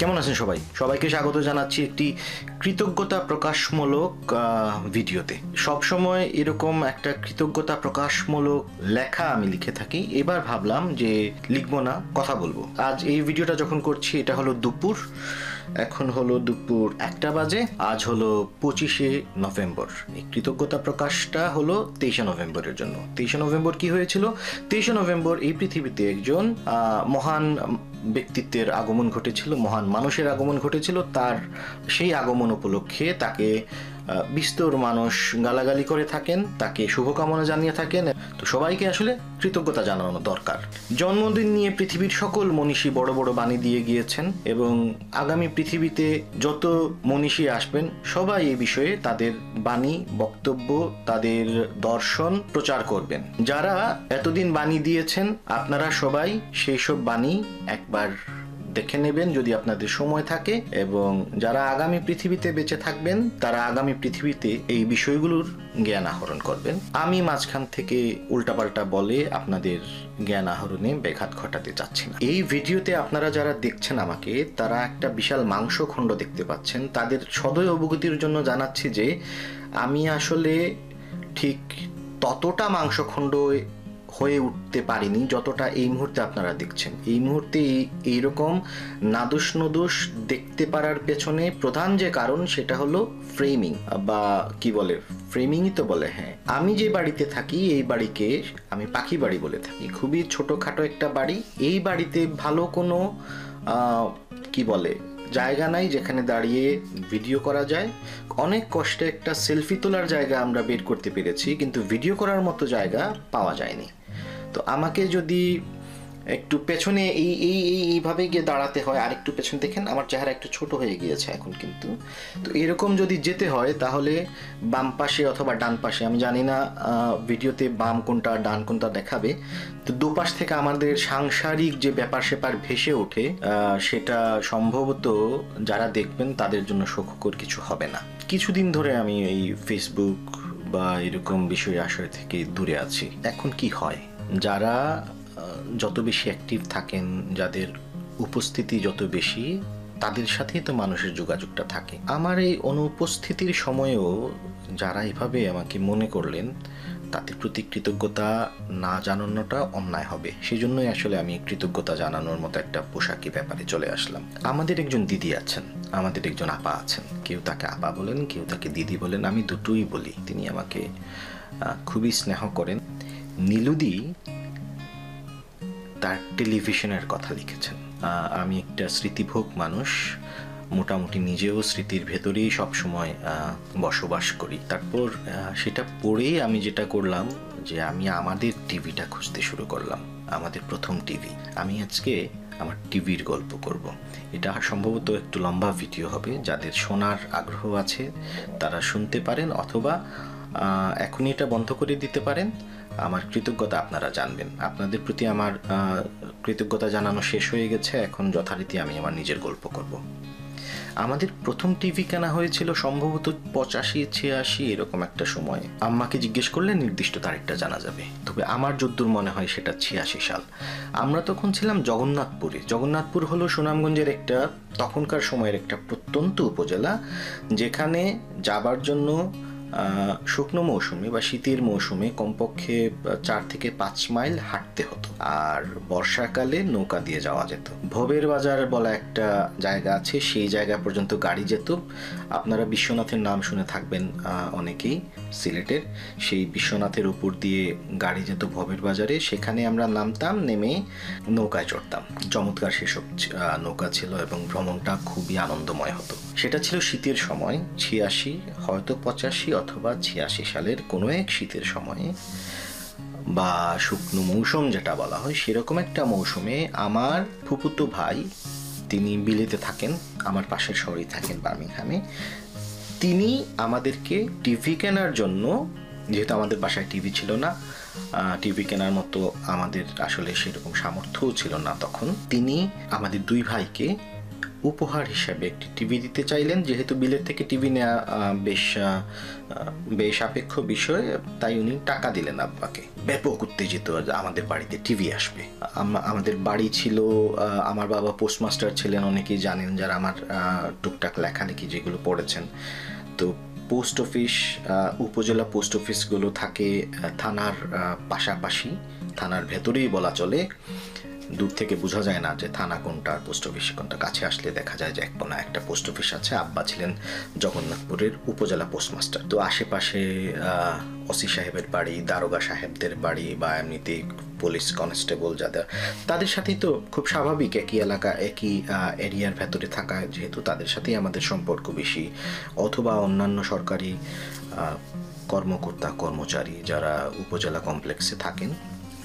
কেমন আছেন সবাই? সবাইকে স্বাগত জানাচ্ছি একটি কৃতজ্ঞতা প্রকাশমূলক ভিডিওতে। সবসময় এরকম একটা কৃতজ্ঞতা প্রকাশমূলক লেখা আমি লিখে থাকি। এবার ভাবলাম যে লিখব না, কথা বলব। আজ এই ভিডিওটা যখন করছি, এটা হলো দুপুর। এখন হলো দুপুর একটা বাজে, আজ হলো পঁচিশে নভেম্বর। এই কৃতজ্ঞতা প্রকাশটা হলো তেইশে নভেম্বরের জন্য। তেইশে নভেম্বর কি হয়েছিল? তেইশে নভেম্বর এই পৃথিবীতে একজন মহান ব্যক্তিত্বের আগমন ঘটেছিল মহান মানুষের আগমন ঘটেছিল তার সেই আগমন উপলক্ষে তাকে বিস্তর মানুষ গালাগালি করে থাকেন, তাকে শুভকামনা জানিয়ে থাকেন। তো সবাইকে আসলে কৃতজ্ঞতা জানানো দরকার। জন্মদিন নিয়ে পৃথিবীর সকল মনীষী বড় বড় বাণী দিয়ে গিয়েছেন এবং আগামী পৃথিবীতে যত মনীষী আসবেন, সবাই এই বিষয়ে তাদের বাণী, বক্তব্য, তাদের দর্শন প্রচার করবেন। যারা এতদিন বাণী দিয়েছেন, আপনারা সবাই সেই সব বাণী একবার দেখে নেবেন যদি আপনাদের সময় থাকে এবং যারা আগামী পৃথিবীতে বেঁচে থাকবেন, তারা আগামী পৃথিবীতে এই বিষয়গুলোর জ্ঞান আহরণ করবেন। আমি মাঝখান থেকে উল্টাপাল্টা বলে আপনাদের জ্ঞান আহরণে ব্যাঘাত ঘটাতে চাচ্ছি না। এই ভিডিওতে আপনারা যারা দেখছেন আমাকে, তারা একটা বিশাল মাংস খণ্ড দেখতে পাচ্ছেন। তাদের সদয় অবগতির জন্য জানাচ্ছি যে, আমি আসলে ঠিক ততটা মাংসখণ্ড হয়ে উঠতে পারিনি যতটা এই মুহূর্তে আপনারা দেখছেন। এই মুহূর্তে এই- এইরকম নাদুস নদুস দেখতে পারার পেছনে প্রধান যে কারণ সেটা হলো ফ্রেমিং বা কি বলে ফ্রেমিংই তো বলে হ্যাঁ। আমি যে বাড়িতে থাকি, এই বাড়িকে আমি পাখি বাড়ি বলে থাকি। খুবই ছোটোখাটো একটা বাড়ি। এই বাড়িতে ভালো কোনো কি বলে, জায়গা নাই যেখানে দাঁড়িয়ে ভিডিও করা যায়। অনেক কষ্টে একটা সেলফি তোলার জায়গা আমরা বের করতে পেরেছি, কিন্তু ভিডিও করার মতো জায়গা পাওয়া যায়নি। তো আমাকে যদি একটু পেছনে এই এই এই এইভাবে গিয়ে দাঁড়াতে হয় আর একটু পেছন দেখেন, আমার চেহারা একটু ছোট হয়ে গিয়েছে এখন কিন্তু। তো এরকম যদি যেতে হয়, তাহলে বাম পাশে অথবা ডান পাশে, আমি জানি না ভিডিওতে বাম কোনটা, ডান কোনটা দেখাবে, তো দুপাশ থেকে আমাদের সাংসারিক যে ব্যাপার স্যাপার ভেসে ওঠে সেটা সম্ভবত যারা দেখবেন, তাদের জন্য সুখকর কিছু হবে না। কিছুদিন ধরে আমি এই ফেসবুক বা এরকম বিষয় আশয় থেকে দূরে আছি। এখন কি হয়? যারা যত বেশি অ্যাক্টিভ থাকেন, যাদের উপস্থিতি যত বেশি, তাদের সাথেই তো মানুষের যোগাযোগটা থাকে। আমার এই অনুপস্থিতির সময়েও যারা এভাবে আমাকে মনে করলেন তাদের প্রতি কৃতজ্ঞতা না জানানোটা অন্যায় হবে। সেই জন্যই আসলে আমি কৃতজ্ঞতা জানানোর মতো একটা পোশাকি ব্যাপারে চলে আসলাম। আমাদের একজন দিদি আছেন, আমাদের একজন আপা আছেন। কেউ তাকে আপা বলেন, কেউ তাকে দিদি বলেন, আমি দুটোই বলি। তিনি আমাকে খুবই স্নেহ করেন। নীলুদি তার টেলিভিশনের কথা লিখেছেন। আমি একটা স্মৃতিভোগ মানুষ, মোটামুটি নিজেও স্মৃতির ভেতরেই সবসময় বসবাস করি। তারপর সেটা পড়েই আমি যেটা করলাম যে আমি আমাদের টিভিটা খুঁজতে শুরু করলাম, আমাদের প্রথম টিভি। আমি আজকে আমার টিভির গল্প করব। এটা সম্ভবত একটু লম্বা ভিডিও হবে, যাদের শোনার আগ্রহ আছে তারা শুনতে পারেন অথবা এখনই এটা বন্ধ করে দিতে পারেন। আমার কৃতজ্ঞতা আপনারা জানবেন। আপনাদের প্রতি আমার কৃতজ্ঞতা জানানো শেষ হয়ে গেছে। এখন যথারীতি আমি আমার নিজের গল্প করব। আমাদের প্রথম টিভি কেনা হয়েছিল সম্ভবত পঁচাশি, ছিয়াশি এরকম একটা সময়। আম্মাকে জিজ্ঞেস করলে নির্দিষ্ট তারিখটা জানা যাবে। তবে আমার যদ্দূর মনে হয় সেটা ছিয়াশি সাল। আমরা তখন ছিলাম জগন্নাথপুরে। জগন্নাথপুর হলো সুনামগঞ্জের একটা তখনকার সময়ের একটা প্রত্যন্ত উপজেলা, যেখানে যাবার জন্য শুকনো মৌসুমে বা শীতের মৌসুমে কমপক্ষে চার থেকে পাঁচ মাইল হাঁটতে হতো। আর বর্ষাকালে নৌকা দিয়ে যাওয়া যেত। ভবের বাজার বলা একটা জায়গা আছে, সেই জায়গা পর্যন্ত গাড়ি যেত। আপনারা বিশ্বনাথের নাম শুনে থাকবেন অনেকেই সিলেটের। সেই বিশ্বনাথের উপর দিয়ে গাড়ি যেত ভবের বাজারে। সেখানে আমরা নামতাম, নেমে নৌকায় চড়তাম। চমৎকার সেসব নৌকা ছিল এবং ভ্রমণটা খুবই আনন্দময় হতো। সেটা ছিল শীতের সময়, ছিয়াশি, হয়তো পঁচাশি অথবা ছিয়াশি সালের কোনো এক শীতের সময়ে। বা শুকনো মৌসুম যেটা বলা হয়, সেরকম একটা মৌসুমে আমার ফুপুতো ভাই, তিনি বিলেতে থাকেন, আমার পাশের শহরেই থাকেন বার্মিংহামে, তিনি আমাদেরকে টিভি কেনার জন্য, যেহেতু আমাদের বাসায় টিভি ছিল না টিভি কেনার মতো আমাদের আসলে সেরকম সামর্থ্যও ছিল না তখন, তিনি আমাদের দুই ভাইকে উপহার হিসাবে একটি টিভি দিতে চাইলেন। যেহেতু বিলের থেকে টিভি নেওয়া বেশ বেশ সাপেক্ষ বিষয়, তাই উনি টাকা দিলেন আব্বাকে। ব্যাপক উত্তেজিত আমাদের বাড়িতে টিভি আসবে। আমাদের বাড়ি ছিল আমার বাবা পোস্টমাস্টার ছিলেন, অনেকেই জানেন যারা আমার টুকটাক লেখালেখি যেগুলো পড়েছেন। তো পোস্ট অফিস উপজেলা পোস্ট অফিসগুলো থাকে থানার পাশাপাশি। থানার ভেতরেই বলা চলে। দূর থেকে বোঝা যায় না যে থানা কোনটা আর পোস্ট অফিস কোনটা। কাছে আসলে দেখা যায় যে এক কোনা একটা পোস্ট অফিস আছে। আব্বা ছিলেন জগন্নাথপুরের উপজেলা পোস্টমাস্টার। তো আশেপাশে ওসি সাহেবের বাড়ি, দারোগা সাহেবদের বাড়ি বা এমনিতে পুলিশ কনস্টেবল যাদের, তাদের সাথেই তো খুব স্বাভাবিক একই এলাকা, একই এরিয়ার ভেতরে থাকা। যেহেতু তাদের সাথেই আমাদের সম্পর্ক বেশি। অথবা অন্যান্য সরকারি কর্মকর্তা, কর্মচারী যারা উপজেলা কমপ্লেক্সে থাকেন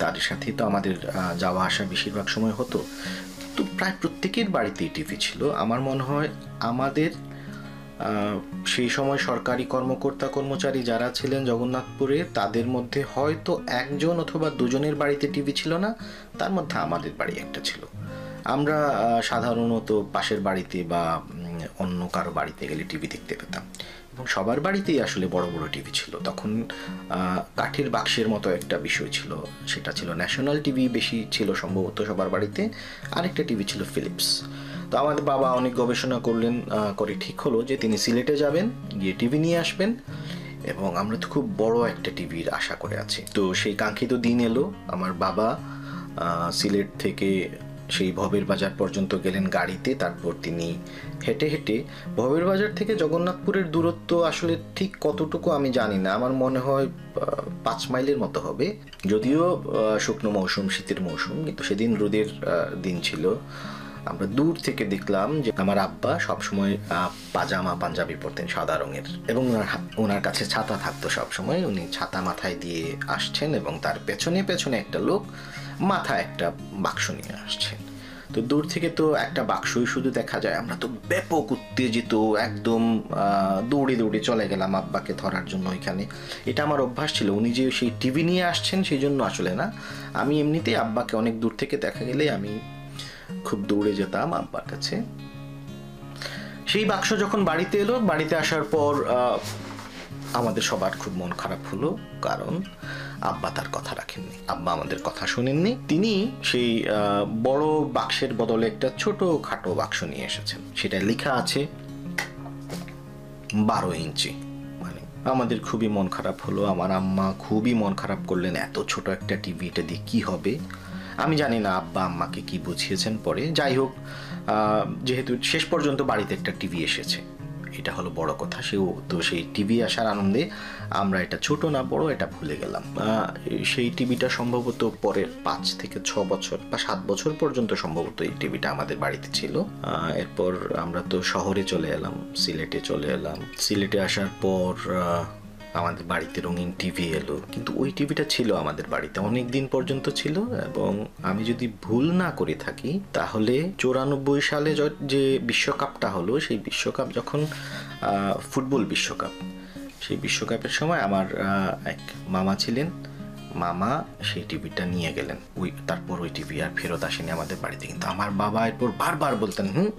তাদের সাথেই তো আমাদের যাওয়া আসা বেশিরভাগ সময় হতো। তো প্রায় প্রত্যেকের বাড়িতেই টিভি ছিল। আমার মনে হয় আমাদের সেই সময় সরকারি কর্মকর্তা কর্মচারী যারা ছিলেন জগন্নাথপুরে, তাদের মধ্যে হয়তো একজন অথবা দুজনের বাড়িতে টিভি ছিল না, তার মধ্যে আমাদের বাড়ি একটা ছিল। আমরা সাধারণত পাশের বাড়িতে বা অন্য কারও বাড়িতে গেলে টিভি দেখতে পেতাম। এবং সবার বাড়িতেই আসলে বড় বড় টিভি ছিল। তখন কাঠের বাক্সের মতো একটা বিষয় ছিল। সেটা ছিল ন্যাশনাল টিভি বেশি ছিল সম্ভবত সবার বাড়িতে। আরেকটা টিভি ছিল ফিলিপস তো আমাদের বাবা অনেক গবেষণা করলেন করে ঠিক হলো যে তিনি সিলেটে যাবেন, গিয়ে টিভি নিয়ে আসবেন এবং আমরা তো খুব বড় একটা টিভির আশা করে আছি। তো সেই কাঙ্ক্ষিত দিন এলো। আমার বাবা সিলেট থেকে সেই ভবের বাজার পর্যন্ত গেলেন গাড়িতে তারপর তিনি হেঁটে হেঁটে ভবের বাজার থেকে জগন্নাথপুরের দূরত্ব আসলে ঠিক কতটুকু আমি জানি না। আমার মনে হয় পাঁচ মাইলের মতো হবে। যদিও শুকনো মৌসুম, শীতের মৌসুম, কিন্তু সেদিন রোদের দিন ছিল। আমরা দূর থেকে দেখলাম যে আমার আব্বা সবসময় পাজামা পাঞ্জাবি পরতেন সাদা রঙের এবং ওনার ওনার কাছে ছাতা থাকতো সবসময়। উনি ছাতা মাথায় দিয়ে আসছেন এবং তার পেছনে পেছনে একটা লোক মাথায় একটা বাক্স নিয়ে আসছেন তো দূর থেকে তো একটা বাক্সই শুধু দেখা যায়। আমরা তো ব্যাপক উত্তেজিত, একদম দৌড়ে দৌড়ে চলে গেলাম আব্বাকে ধরার জন্য ওইখানে। এটা আমার অভ্যাস ছিল। উনি যে সেই টিভি নিয়ে আসছেন সেই জন্য আসলে না। আমি এমনিতেই আব্বাকে অনেক দূর থেকে দেখা গেলে আমি খুব দৌড়ে যেতাম আব্বার কাছে। সেই বাক্স যখন বাড়িতে এলো, বাড়িতে আসার পর আমাদের সবার খুব মন খারাপ হলো। কারণ আব্বা তার কথা রাখেননি, আব্বা আমাদের কথা শোনেননি। তিনি সেই বড় বাক্সের বদলে একটা ছোট খাটো বাক্স নিয়ে এসেছেন। সেটা লেখা আছে, বারো ইঞ্চি। মানে আমাদের খুবই মন খারাপ হলো, আমার আম্মা খুবই মন খারাপ করলেন, এত ছোট একটা টিভি, এটা দিয়ে কি হবে? আমি জানি না আব্বা আম্মাকে কি বুঝিয়েছেন পরে। যাই হোক যেহেতু শেষ পর্যন্ত বাড়িতে একটা টিভি এসেছে এটা হলো বড় কথা, সেও, তো সেই টিভি আসার আনন্দে আমরা এটা ছোট না, বড় এটা ভুলে গেলাম। সেই টিভিটা সম্ভবত পরের পাঁচ থেকে ছ বছর বা সাত বছর পর্যন্ত সম্ভবত এই টিভিটা আমাদের বাড়িতে ছিল। এরপর আমরা তো শহরে চলে এলাম, সিলেটে চলে এলাম। সিলেটে আসার পর আমাদের বাড়িতে রঙিন টিভি এলো, কিন্তু ওই টিভিটা ছিল আমাদের বাড়িতে অনেক দিন পর্যন্ত ছিল, এবং আমি যদি ভুল না করে থাকি, তাহলে চৌরানব্বই সালে যে বিশ্বকাপটা হলো, সেই বিশ্বকাপ যখন ফুটবল বিশ্বকাপ, সেই বিশ্বকাপের সময় আমার এক মামা ছিলেন, মামা সেই টিভিটা নিয়ে গেলেন। ওই, তারপর ওই টিভি আর ফেরত আসেনি আমাদের বাড়িতে, কিন্তু আমার বাবা এরপর বারবার বলতেন, হুম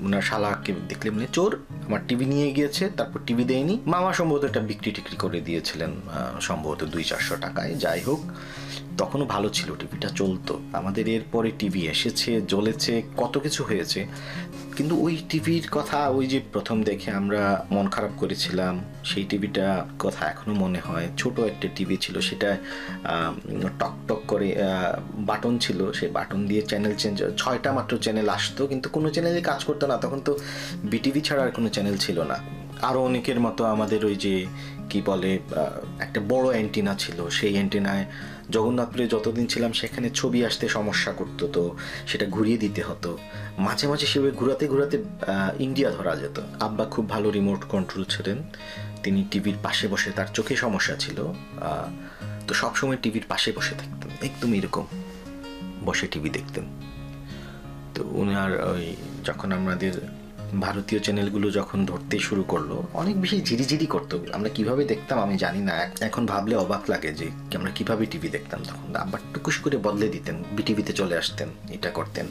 ওনার শালাকে দেখলে মানে চোর। আমার টিভি নিয়ে গিয়েছে, তারপর টিভি দেয়নি। মামা সম্ভবত এটা বিক্রি টিক্রি করে দিয়েছিলেন সম্ভবত দুই চারশো টাকায়, যাই হোক। তখনও ভালো ছিল, টিভিটা চলতো। আমাদের এরপরে টিভি এসেছে, জ্বলেছে, কত কিছু হয়েছে। কিন্তু ওই টিভির কথা, ওই যে প্রথম দেখে আমরা মন খারাপ করেছিলাম, সেই টিভিটা কথা এখনও মনে হয়। ছোট একটা টিভি ছিল, সেটা টক টক করে বাটন ছিল সেই বাটন দিয়ে চ্যানেল চেঞ্জ ছয়টা মাত্র চ্যানেল আসতো, কিন্তু কোনো চ্যানেলে কাজ করতো না। তখন তো বিটিভি ছাড়া আর কোনো চ্যানেল ছিল না। আরও অনেকের মতো আমাদের ওই যে, কি বলে একটা বড় অ্যান্টিনা ছিল, সেই অ্যান্টিনায় জগন্নাথপুরে যতদিন ছিলাম, সেখানে ছবি আসতে সমস্যা করতো তো, সেটা ঘুরিয়ে দিতে হতো। মাঝে মাঝে সেভাবে ঘুরাতে ঘুরাতে ইন্ডিয়া ধরা যেত। আব্বা খুব ভালো রিমোট কন্ট্রোল ছিলেন। তিনি টিভির পাশে বসে তার চোখে সমস্যা ছিল। তো সবসময় টিভির পাশে বসে থাকতেন। একদম এরকম বসে টিভি দেখতেন। তো ওনার ওই, যখন আমাদের ভারতীয় চ্যানেলগুলো যখন ধরতে শুরু করল, অনেক বেশি ঝিরিঝিরি করতো আমরা কীভাবে দেখতাম আমি জানি না। এখন ভাবলে অবাক লাগে যে আমরা কীভাবে টিভি দেখতাম তখন। আব্বার টুকুস করে বদলে দিতেন বিটিভিতে চলে আসতেন, এটা করতেন।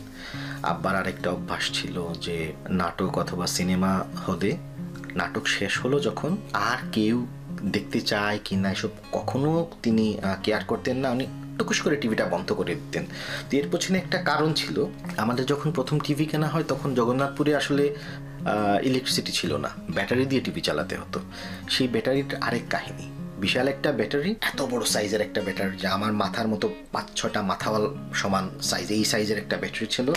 আব্বার আরেকটা অভ্যাস ছিল যে নাটক অথবা সিনেমা হলে নাটক শেষ হলো যখন আর কেউ দেখতে চায় কি না এসব কখনো তিনি কেয়ার করতেন না। উনি টুকুস করে টিভিটা বন্ধ করে দিতেন। তো এর পেছনে একটা কারণ ছিল, আমাদের যখন প্রথম টিভি কেনা হয় তখন জগন্নাথপুরে আসলে ইলেকট্রিসিটি ছিল না, ব্যাটারি দিয়ে টিভি চালাতে হতো। সেই ব্যাটারির আরেক কাহিনী। বিশাল একটা ব্যাটারি, এত বড় সাইজের একটা ব্যাটারি, যা আমার মাথার মতো পাঁচ ছটা মাথাওয়াল সমান সাইজ এই সাইজের একটা ব্যাটারি ছিল।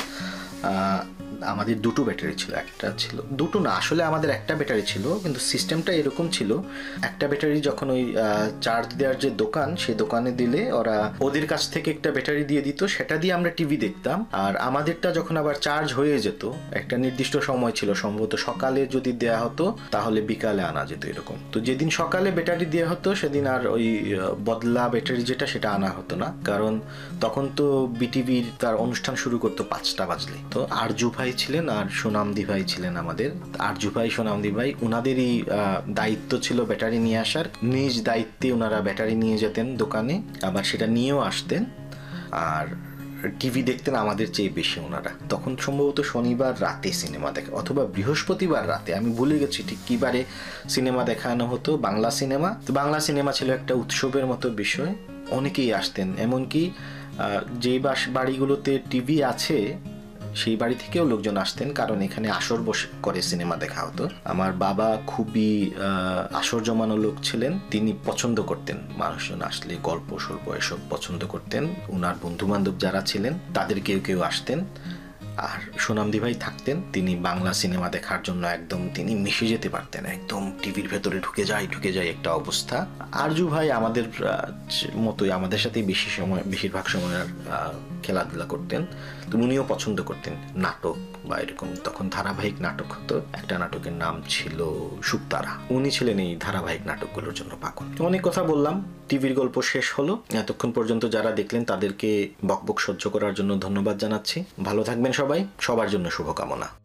আমাদের দুটো ব্যাটারি ছিল, একটা ছিল। দুটো না, আসলে আমাদের একটা ব্যাটারি ছিল, কিন্তু সিস্টেমটা এরকম ছিল, একটা ব্যাটারি যখন ওই চার্জ দেওয়ার যে দোকান, সেই দোকানে দিলে ওরা ওদের কাছ থেকে একটা ব্যাটারি দিয়ে দিত, সেটা দিয়ে আমরা টিভি দেখতাম। আর আমাদেরটা যখন আবার চার্জ হয়ে যেত, একটা নির্দিষ্ট সময় ছিল, সম্ভবত সকালে যদি দেয়া হতো, তাহলে বিকালে আনা যেত এরকম। তো যেদিন সকালে ব্যাটারি দেওয়া হতো, সেদিন আর ওই বদলা ব্যাটারি যেটা, সেটা আনা হতো না। কারণ তখন তো বিটিভির তার অনুষ্ঠান শুরু করতো পাঁচটা বাজলে। তো আরজু ভাই ছিলেন আর সোনামদি ভাই ছিলেন আমাদের। আরজু ভাই, সোনামদি ভাই ওনাদেরই দায়িত্ব ছিল ব্যাটারি নিয়ে আসার। নিজ দায়িত্বে ওনারা ব্যাটারি নিয়ে যেতেন দোকানে, আবার সেটা নিয়েও আসতেন। আর টিভি দেখতেন আমাদের চেয়ে বেশি ওনারা তখন সম্ভবত শনিবার রাতে সিনেমা দেখা, অথবা বৃহস্পতিবার রাতে, আমি ভুলে গেছি ঠিক কী বারে সিনেমা দেখানো হতো, বাংলা সিনেমা। তো বাংলা সিনেমা ছিল একটা উৎসবের মতো বিষয়, অনেকেই আসতেন। এমনকি যে বাস, বাড়িগুলোতে টিভি আছে সেই বাড়ি থেকেও লোকজন আসতেন, কারণ এখানে আসর বসে করে সিনেমা দেখা হতো। আমার বাবা খুবই আসর জমানো লোক ছিলেন, তিনি পছন্দ করতেন। মানুষজন আসলে গল্প, সল্প এসব পছন্দ করতেন। ওনার বন্ধু বান্ধব যারা ছিলেন, তাদের কেউ কেউ আসতেন। আর সোনামদি ভাই থাকতেন তিনি বাংলা সিনেমা দেখার জন্য একদম তিনি মিশে যেতে পারতেন একদম টিভির ভেতরে ঢুকে যায় ঢুকে যায় একটা অবস্থা। আরজু ভাই আমাদের মতোই আমাদের সাথেই বেশি সময় বেশিরভাগ সময় আর, খেলাধুলা করতেন। তো উনিও পছন্দ করতেন নাটক বা এরকম। তখন ধারাবাহিক নাটক হতো একটা নাটকের নাম ছিল সুক্তারা। উনি ছিলেন এই ধারাবাহিক নাটকগুলোর জন্য পাগল। অনেক কথা বললাম টিভির গল্প শেষ হলো। এতক্ষণ পর্যন্ত যারা দেখলেন তাদেরকে বকবক সহ্য করার জন্য ধন্যবাদ জানাচ্ছি। ভালো থাকবেন সবাই সবার জন্য শুভকামনা।